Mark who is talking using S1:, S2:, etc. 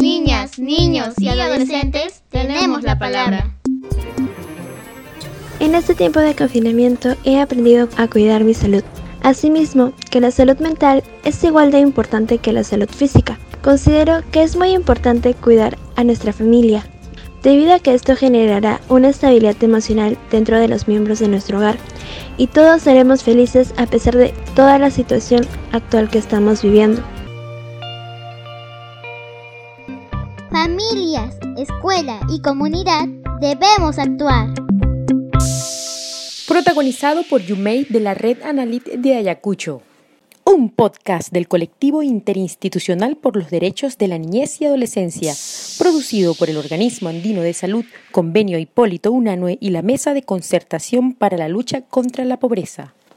S1: niñas, niños y adolescentes tenemos la palabra.
S2: En este tiempo de confinamiento he aprendido a cuidar mi salud. Asimismo, que la salud mental es igual de importante que la salud física. Considero que es muy importante cuidar a nuestra familia, debido a que esto generará una estabilidad emocional dentro de los miembros de nuestro hogar y todos seremos felices a pesar de toda la situación actual que estamos viviendo.
S3: Familias, escuela y comunidad debemos actuar.
S4: Protagonizado por Yumei de la Red Analit de Ayacucho un podcast del colectivo interinstitucional por los derechos de la niñez y adolescencia, producido por el Organismo Andino de Salud, Convenio Hipólito Unanue y la Mesa de Concertación para la Lucha contra la Pobreza.